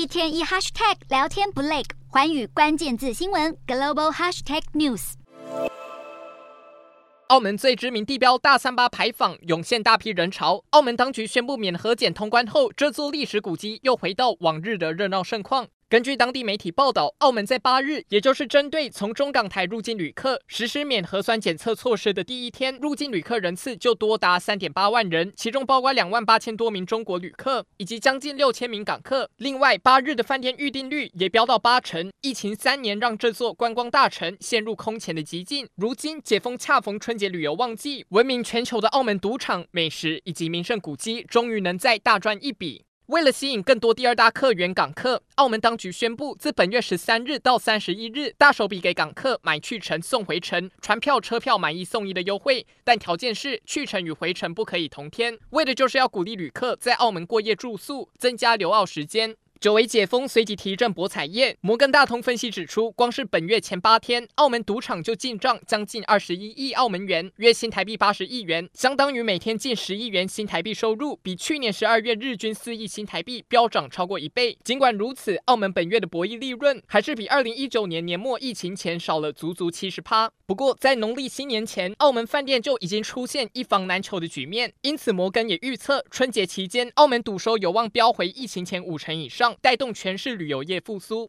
一天一 hashtag 聊天不累，环宇关键字新闻 global hashtag news。澳门最知名地标大三巴牌坊涌现大批人潮，澳门当局宣布免核检通关后，这座历史古迹又回到往日的热闹盛况。根据当地媒体报道，澳门在八日，也就是针对从中港台入境旅客实施免核酸检测措施的第一天，入境旅客人次就多达三点八万人，其中包括两万八千多名中国旅客以及将近六千名港客。另外，八日的饭店预订率也飙到八成。疫情三年让这座观光大城陷入空前的寂静，如今解封恰逢春节旅游旺季，闻名全球的澳门赌场、美食以及名胜古迹，终于能再大赚一笔。为了吸引更多第二大客源港客，澳门当局宣布，自本月十三日到三十一日，大手笔给港客买去程送回程、船票、车票买一送一的优惠，但条件是去程与回程不可以同天，为的就是要鼓励旅客在澳门过夜住宿，增加留澳时间。久违解封，随即提振博彩业。摩根大通分析指出，光是本月前八天，澳门赌场就进账将近二十一亿澳门元，约新台币八十亿元，相当于每天近十亿元新台币收入，比去年十二月日均四亿新台币飙涨超过一倍。尽管如此，澳门本月的博弈利润还是比二零一九年年末疫情前少了足足七十趴。不过，在农历新年前，澳门饭店就已经出现一房难求的局面，因此摩根也预测，春节期间澳门赌收有望飙回疫情前五成以上。带动全市旅游业复苏。